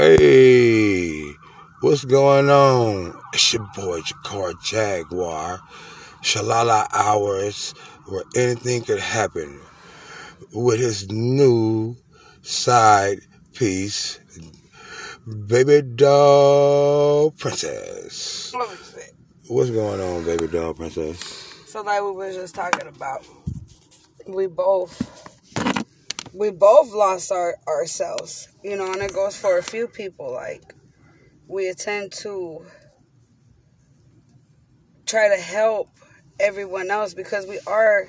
Hey, what's going on? It's your boy Jakar Jaguar. Shalala hours where anything could happen with his new side piece, Baby Doll Princess. What's going on, Baby Doll Princess? So like we were just talking about, we both we both lost our ourselves, you know, and it goes for a few people. Like we attend to try to help everyone else because we are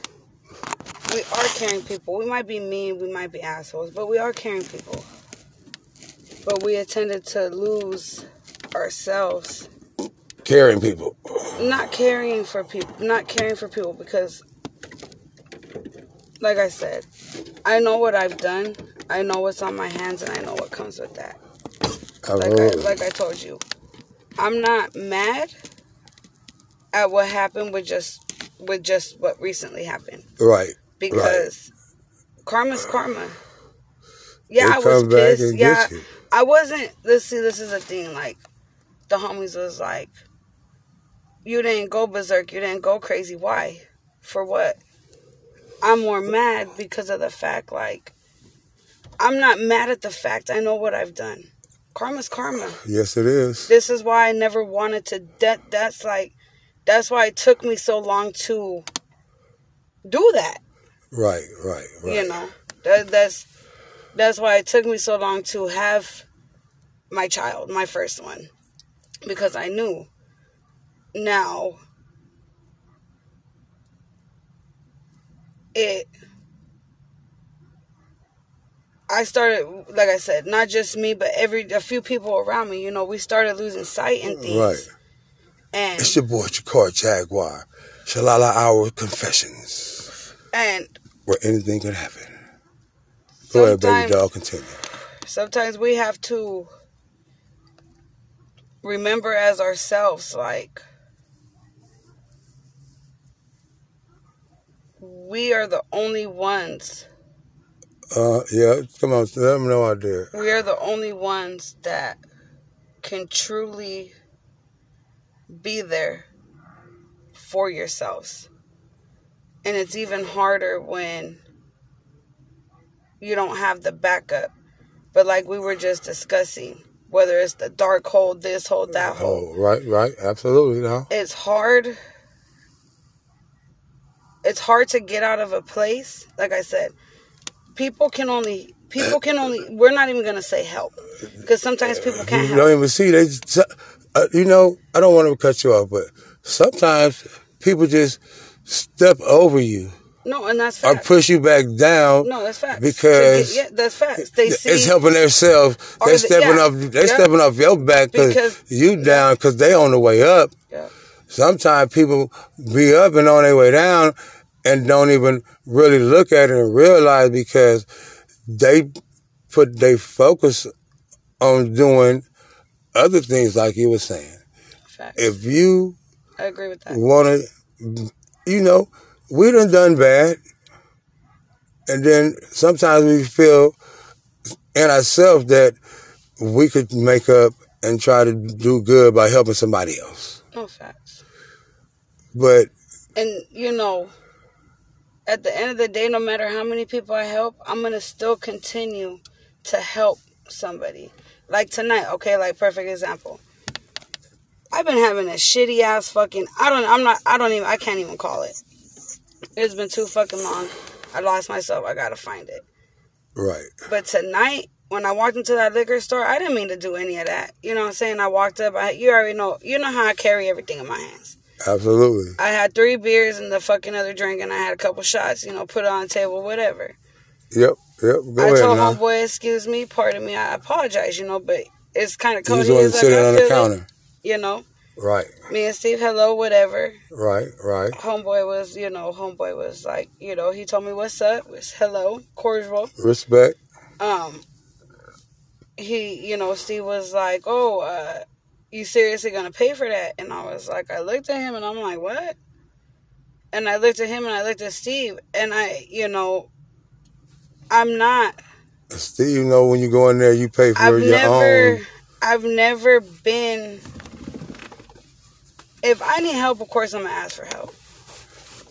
we are caring people. We might be mean, we might be assholes, but we are caring people. But we attended to lose ourselves. Caring people. Not caring for people, not caring for people because like I said, I know what I've done. I know what's on my hands, and I know what comes with that. Like I, like I told you, I'm not mad at what happened with just with just what recently happened. Right. Because right. karma's karma. Yeah, I was pissed. Yeah, I wasn't. Let's see. This is a thing. Like the homies was like, "You didn't go berserk. You didn't go crazy. Why? For what?" I'm more mad because of the fact, like, I'm not mad at the fact I know what I've done. Karma's karma. Yes, it is. This is why I never wanted to. That that's like, that's why it took me so long to do that. Right, right, right. You know, that that's that's why it took me so long to have my child, my first one, because I knew. Now it I started, like I said, not just me, but every a few people around me. You know, we started losing sight in things. Right. And it's your boy Jakar Jaguar, Shalala Hour Confessions, and where anything can happen. Go ahead, baby doll. Continue. Sometimes we have to remember as ourselves, like we are the only ones. Uh, yeah, come on, let them know out there. We are the only ones that can truly be there for yourselves. And it's even harder when you don't have the backup. But like we were just discussing, whether it's the dark hole, this hole, that hole. Oh, right, right, absolutely. No. It's hard it's hard to get out of a place. Like I said, people can only people can only. We're not even gonna say help because sometimes people can't. You don't even see they. Uh, you know, I don't want to cut you off, but sometimes people just step over you. No, and that's facts. Or push you back down. No, that's facts. Because get, yeah, that's facts. They see it's helping themselves. They're stepping yeah, off. They're yeah. stepping up your back because you down because they on the way up. Yeah. Sometimes people be up and on their way down and don't even really look at it and realize because they put their focus on doing other things like you were saying. Facts. If you I agree with that. Want to, you know, we done done bad, and then sometimes we feel in ourselves that we could make up and try to do good by helping somebody else. No facts. But and you know, at the end of the day, no matter how many people I help, I'm gonna still continue to help somebody. Like tonight, okay, like perfect example. I've been having a shitty ass fucking I don't I'm not I don't even I can't even call it. It's been too fucking long. I lost myself. I gotta find it. Right. But tonight, when I walked into that liquor store, I didn't mean to do any of that. You know what I'm saying? I walked up. I, you already know. You know how I carry everything in my hands. Absolutely. I had three beers and the fucking other drink, and I had a couple shots. You know, put it on the table, whatever. Yep, yep. Go I ahead told now. homeboy, "Excuse me, pardon me, I apologize." You know, but it's kind of cold. You just want to on the counter. You know. Right. Me and Steve, hello, whatever. Right, right. Homeboy was, you know, homeboy was like, you know, he told me what's up, was hello, cordial. Respect. Um. He, you know, Steve was like, oh, uh, you seriously gonna pay for that? And I was like, I looked at him and I'm like, what? And I looked at him and I looked at Steve and I, you know, I'm not. Steve, you know, when you go in there, you pay for I've your never, own. I've never been. If I need help, of course I'm gonna ask for help.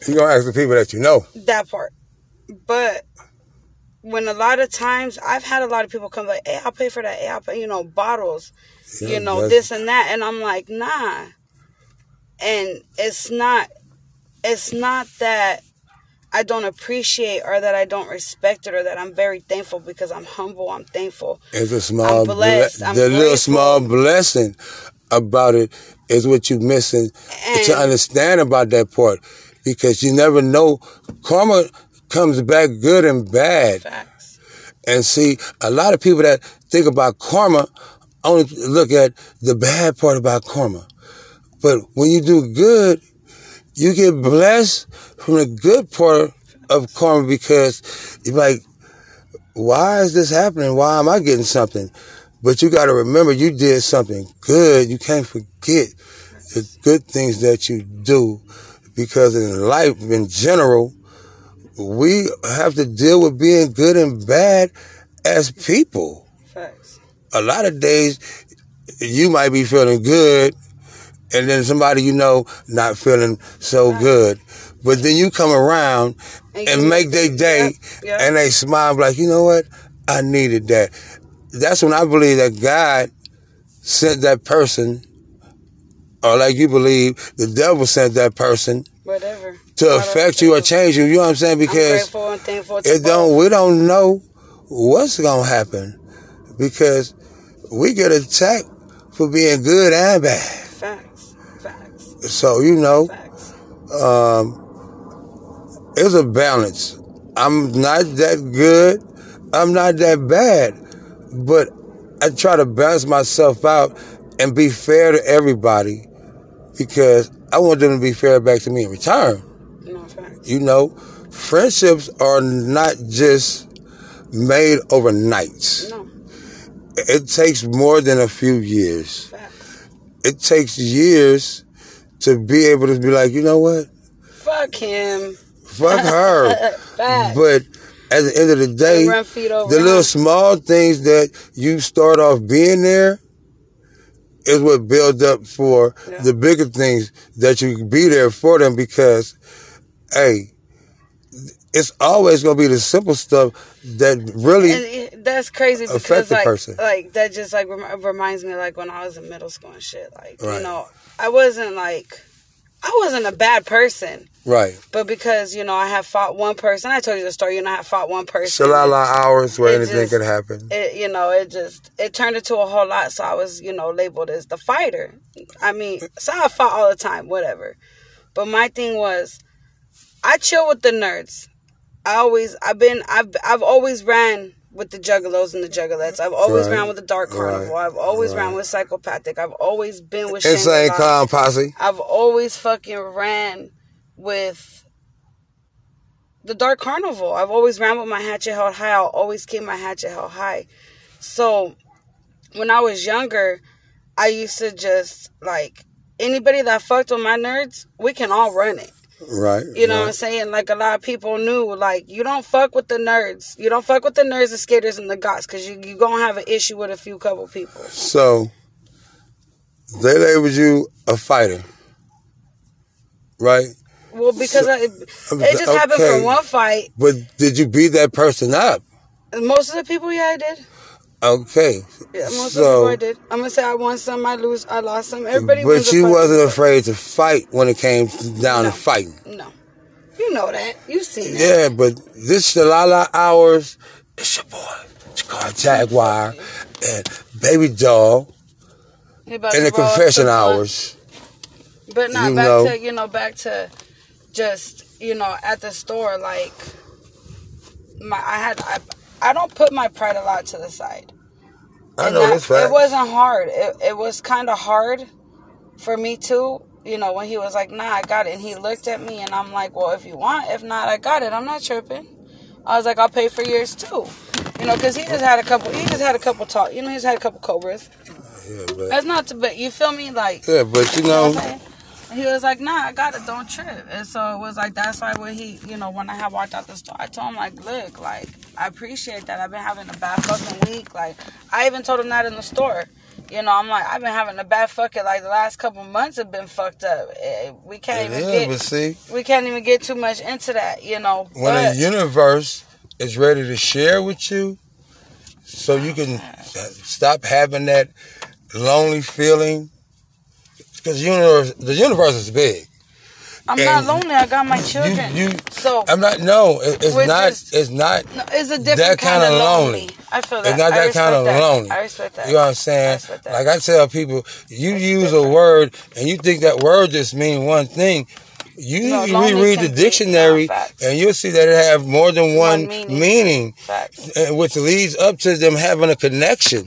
You gonna ask the people that you know. That part, but when a lot of times I've had a lot of people come like, "Hey, I'll pay for that. Hey, I'll pay," you know, bottles, yeah, you know, this and that, and I'm like, nah. And it's not, it's not that I don't appreciate or that I don't respect it or that I'm very thankful because I'm humble. I'm thankful. It's a small. I'm the grateful. little small blessing about it is what you're missing and to understand about that part because you never know. Karma comes back good and bad. Facts. And see, a lot of people that think about karma only look at the bad part about karma. But when you do good, you get blessed from the good part of karma because you're like, why is this happening? Why am I getting something? But you got to remember you did something good. You can't forget the good things that you do because in life in general, we have to deal with being good and bad as people. A lot of days you might be feeling good and then somebody you know not feeling so good. But then you come around and, and make their day and they smile like, you know what? I needed that. That's when I believe that God sent that person, or like you believe, the devil sent that person. Whatever to affect you or change you. You know what I'm saying? Because I'm it don't. We don't know what's gonna happen because we get attacked for being good and bad. Facts. Facts. So you know, Facts. um, it's a balance. I'm not that good. I'm not that bad, but I try to balance myself out and be fair to everybody because I want them to be fair back to me in return. You know, friendships are not just made overnight. No. It takes more than a few years. It takes years to be able to be like, you know what? Fuck him. Fuck her. but at the end of the day, the little small things that you start off being there is what builds up for yeah. the bigger things that you be there for them because hey, it's always gonna be the simple stuff that really and that's crazy because like person. like that just like rem- reminds me like when I was in middle school and shit like right. you know I wasn't like I wasn't a bad person right but because you know I have fought one person I told you the story you know I have fought one person still a lot of hours where anything just, could happen it you know it just it turned into a whole lot so I was you know labeled as the fighter I mean so I fought all the time whatever but my thing was I chill with the nerds. I always I've been I've I've always ran with the juggalos and the juggalettes. I've always right. ran with the dark carnival. Right. I've always right. ran with psychopathic. I've always been with insane clown um, posse. I've always fucking ran with the dark carnival. I've always ran with my hatchet held high. I'll always keep my hatchet held high. So when I was younger, I used to just like anybody that fucked with my nerds, we can all run it. Right. You know right. what I'm saying? Like a lot of people knew, like, you don't fuck with the nerds. You don't fuck with the nerds, the skaters, and the goths, because you, you're going to have an issue with a few couple people. So, they labeled you a fighter. Right? Well, because so, I, it just okay. happened from one fight. But did you beat that person up? Most of the people, yeah, I did. Okay. Yeah, most so, of the. I'm gonna say I won some, I lose, I lost some. Everybody. But you wasn't afraid to fight when it came down no. to fighting. No, you know that. You've seen that. Yeah, but this Shalala hours. It's your boy. It's called Jaguar and Baby Doll. In the confession hours. But not back know. to you know back to just you know at the store like my I had I I don't put my pride a lot to the side. I and know that, that's It wasn't hard. It it was kind of hard for me too. You know, when he was like, "Nah, I got it," and he looked at me, and I'm like, "Well, if you want, if not, I got it. I'm not tripping." I was like, "I'll pay for yours too," you know, because he just had a couple. He just had a couple talk. You know, he's had a couple cobras. Yeah, but that's not to. But you feel me, like yeah, but you know, you know he was like, nah, I got it, don't trip. And so it was like, that's why when he, you know, when I had walked out the store, I told him, like, look, like, I appreciate that. I've been having a bad fucking week. Like, I even told him that in the store. You know, I'm like, I've been having a bad fucking, like, the last couple months have been fucked up. Eh, we can't it even is, get, but see, we can't even get too much into that, you know. When but, the universe is ready to share with you, so you can stop having that lonely feeling because universe, the universe is big. I'm and not lonely. I got my children. You, you, so I'm not. No, it, it's not. Just, it's not. No, it's a different that kind, of lonely. lonely. I feel that. It's not that kind of that. lonely. I respect that. You know what I'm saying? I like I tell people, you use a word and you think that word just means one thing. You no, reread the dictionary and you'll see that it have more than one, one meaning, meaning which leads up to them having a connection.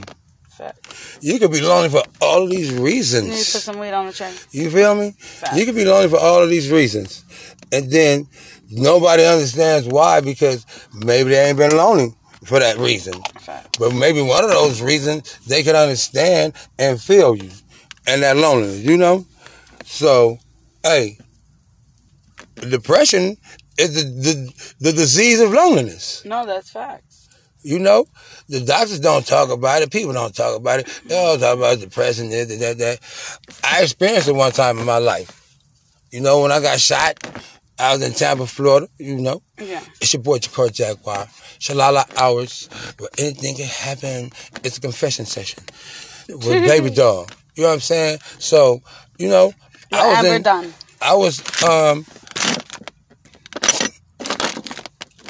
You could be lonely for all of these reasons. You need to put some weed on the train. You feel me? Fact. You could be lonely for all of these reasons. And then nobody understands why because maybe they ain't been lonely for that reason. Fact. But maybe one of those reasons they can understand and feel you and that loneliness, you know? So, hey, depression is the, the, the disease of loneliness. No, that's facts. You know, the doctors don't talk about it. People don't talk about it. They all talk about depression, this, that, that. I experienced it one time in my life. You know, when I got shot, I was in Tampa, Florida. You know, yeah. It's your boy Jakar Jaguar. Shalala hours where anything can happen. It's a confession session with Baby Doll. You know what I'm saying? So, you know, I was in, done. I was um.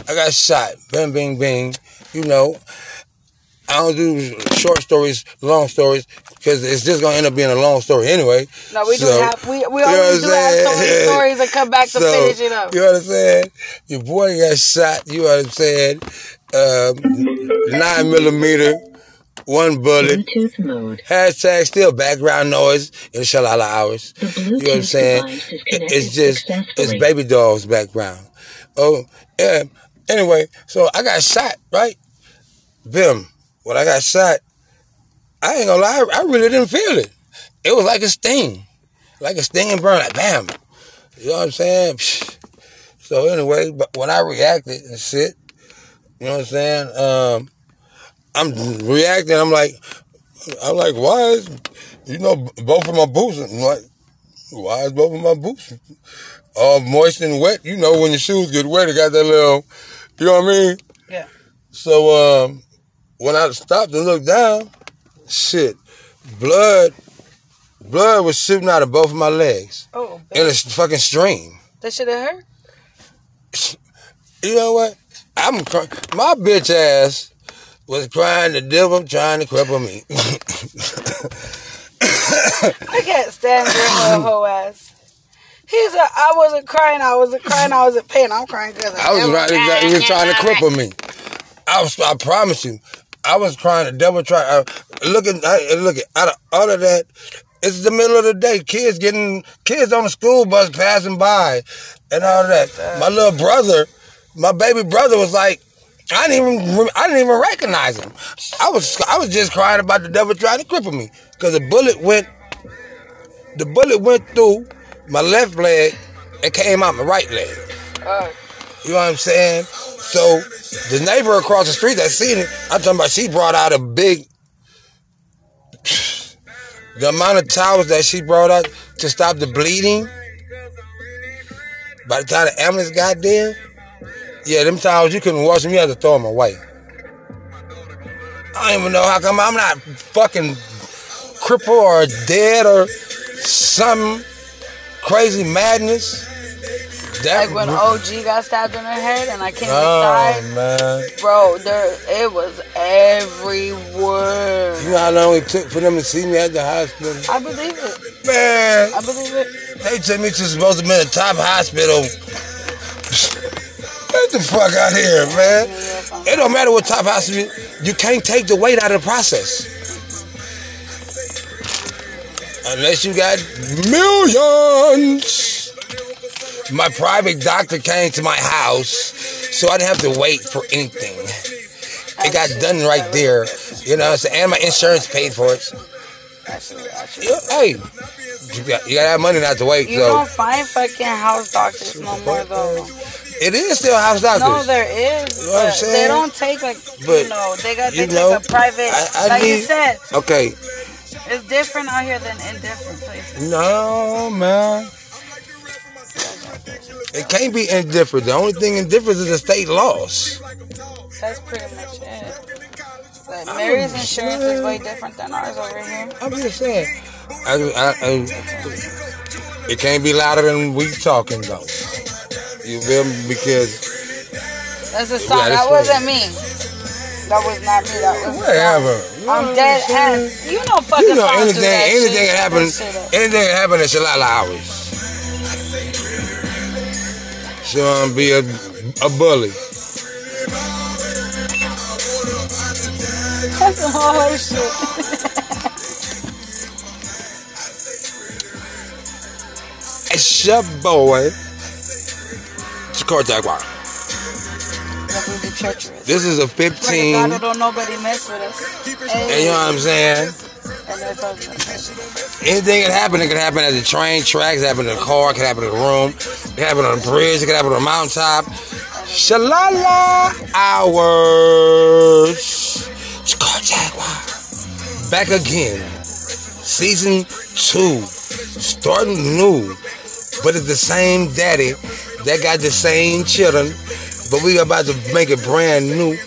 I got shot. Bing, bing, bing you know, I don't do short stories, long stories, because it's just gonna end up being a long story anyway. No, we so, do have we we always do have so many stories and come back to so, finish it up. You know what I'm saying? Your boy got shot. You know what I'm saying? Um, nine millimeter, one bullet. Bluetooth mode. Hashtag still background noise in shalala hours. You know what I'm saying? It's just it's baby doll's background. Oh yeah. Anyway, so I got shot right Bim, when I got shot, I ain't gonna lie, I really didn't feel it. It was like a sting, like a sting and burn, like bam. You know what I'm saying? So anyway, but when I reacted and shit, you know what I'm saying? Um, I'm reacting. I'm like, I'm like, why is, you know, both of my boots? I'm like, why is both of my boots all moist and wet? You know, when your shoes get wet, it got that little, you know what I mean? Yeah. So um, when I stopped and looked down, shit, blood, blood was shooting out of both of my legs. Oh, in a fucking stream. That should have hurt. You know what? I'm crying. my bitch ass was crying the devil trying to cripple me. I can't stand your whole ass. He's a, I wasn't crying. I wasn't crying. I wasn't pain. I'm crying because I was right. He was trying to cripple me. I was. I promise you. I was trying to double try. Uh, look at look at out of all of that. It's the middle of the day. Kids getting kids on the school bus passing by, and all of that. My little brother, my baby brother, was like, I didn't even I didn't even recognize him. I was I was just crying about the devil trying to cripple me because the bullet went the bullet went through my left leg and came out my right leg. Uh, you know what I'm saying? So the neighbor across the street that seen it, I'm talking about she brought out a big the amount of towels that she brought out to stop the bleeding. By the time the ambulance got there, yeah, them towels you couldn't wash them, you had to throw them away. I don't even know how come I'm not fucking crippled or dead or some crazy madness. That like when OG got stabbed in the head and I came oh, inside. man. Bro, there it was everywhere. You know how long it took for them to see me at the hospital? I believe it. Man. I believe it. They took me to supposed to be in the top hospital. Get the fuck out here, man. It don't matter what top hospital, you can't take the weight out of the process. Unless you got millions my private doctor came to my house, so I didn't have to wait for anything. It got done right there, you know. So, and my insurance paid for it. Hey, You got, you got to have money not to wait. You so. don't find fucking house doctors no more though. It is still house doctors. No, there is. You know what I'm saying? They don't take like But, you know they got they take know, a private. I- I like you said, Okay. it's different out here than in different places. No, man. It can't be indifferent. The only thing indifferent is the state laws. That's pretty much it. But Mary's insurance is way different than ours over here. I'm just saying. I, I, I, it can't be louder than we talking though. You feel me? Because That's a song. Yeah, that wasn't me. That was not me. That was whatever. song. You know I'm what dead ass. You know fucking You know anything, that anything shit. can happen. Anything happen in Shalala hours. She wanna be a a bully. That's some whole shit. It's your boy, Jakar Jaguar. This is a Like 15. God, don't nobody mess with us. And you know what I'm saying? Anything can happen. It can happen at the train tracks, it can happen in the car, it can happen in the room, it can happen on the bridge, it can happen on the mountaintop. Shalala hours. Jakar Jaguar. Back again. Season two. Starting new. But it's the same daddy that got the same children. But we about to make it brand new.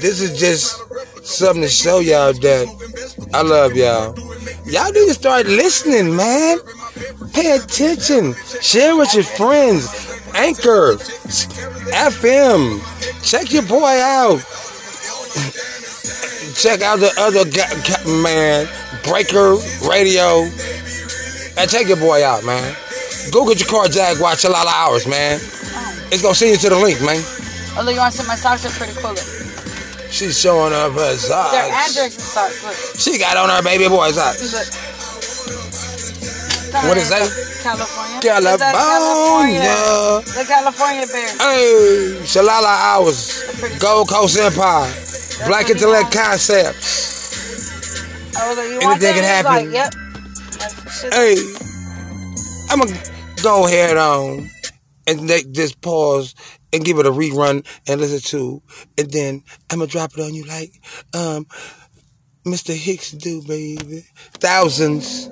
This is just something to show y'all that I love y'all. Y'all need to start listening, man. Pay attention. Share with your friends. Anchor. FM. Check your boy out. Check out the other ga- man. Breaker Radio. And check your boy out, man. Go get your car Jaguar Shalala hours, man. It's gonna send you to the link, man. Although you want to say my socks are pretty cool. She's showing up her socks. Andrex socks. Look. She got on her baby boy socks. Look. What is that? California. Is California. The California bear. Hey, Shalala Hours. Gold Coast Empire. Black Intellect. Concepts. I was like, you want Anything can happen. Like, yep. Hey, I'm going to go ahead on and make this pause and give it a rerun and listen to. And then I'm going to drop it on you like um, Mr. Hicks do, baby. Thousands.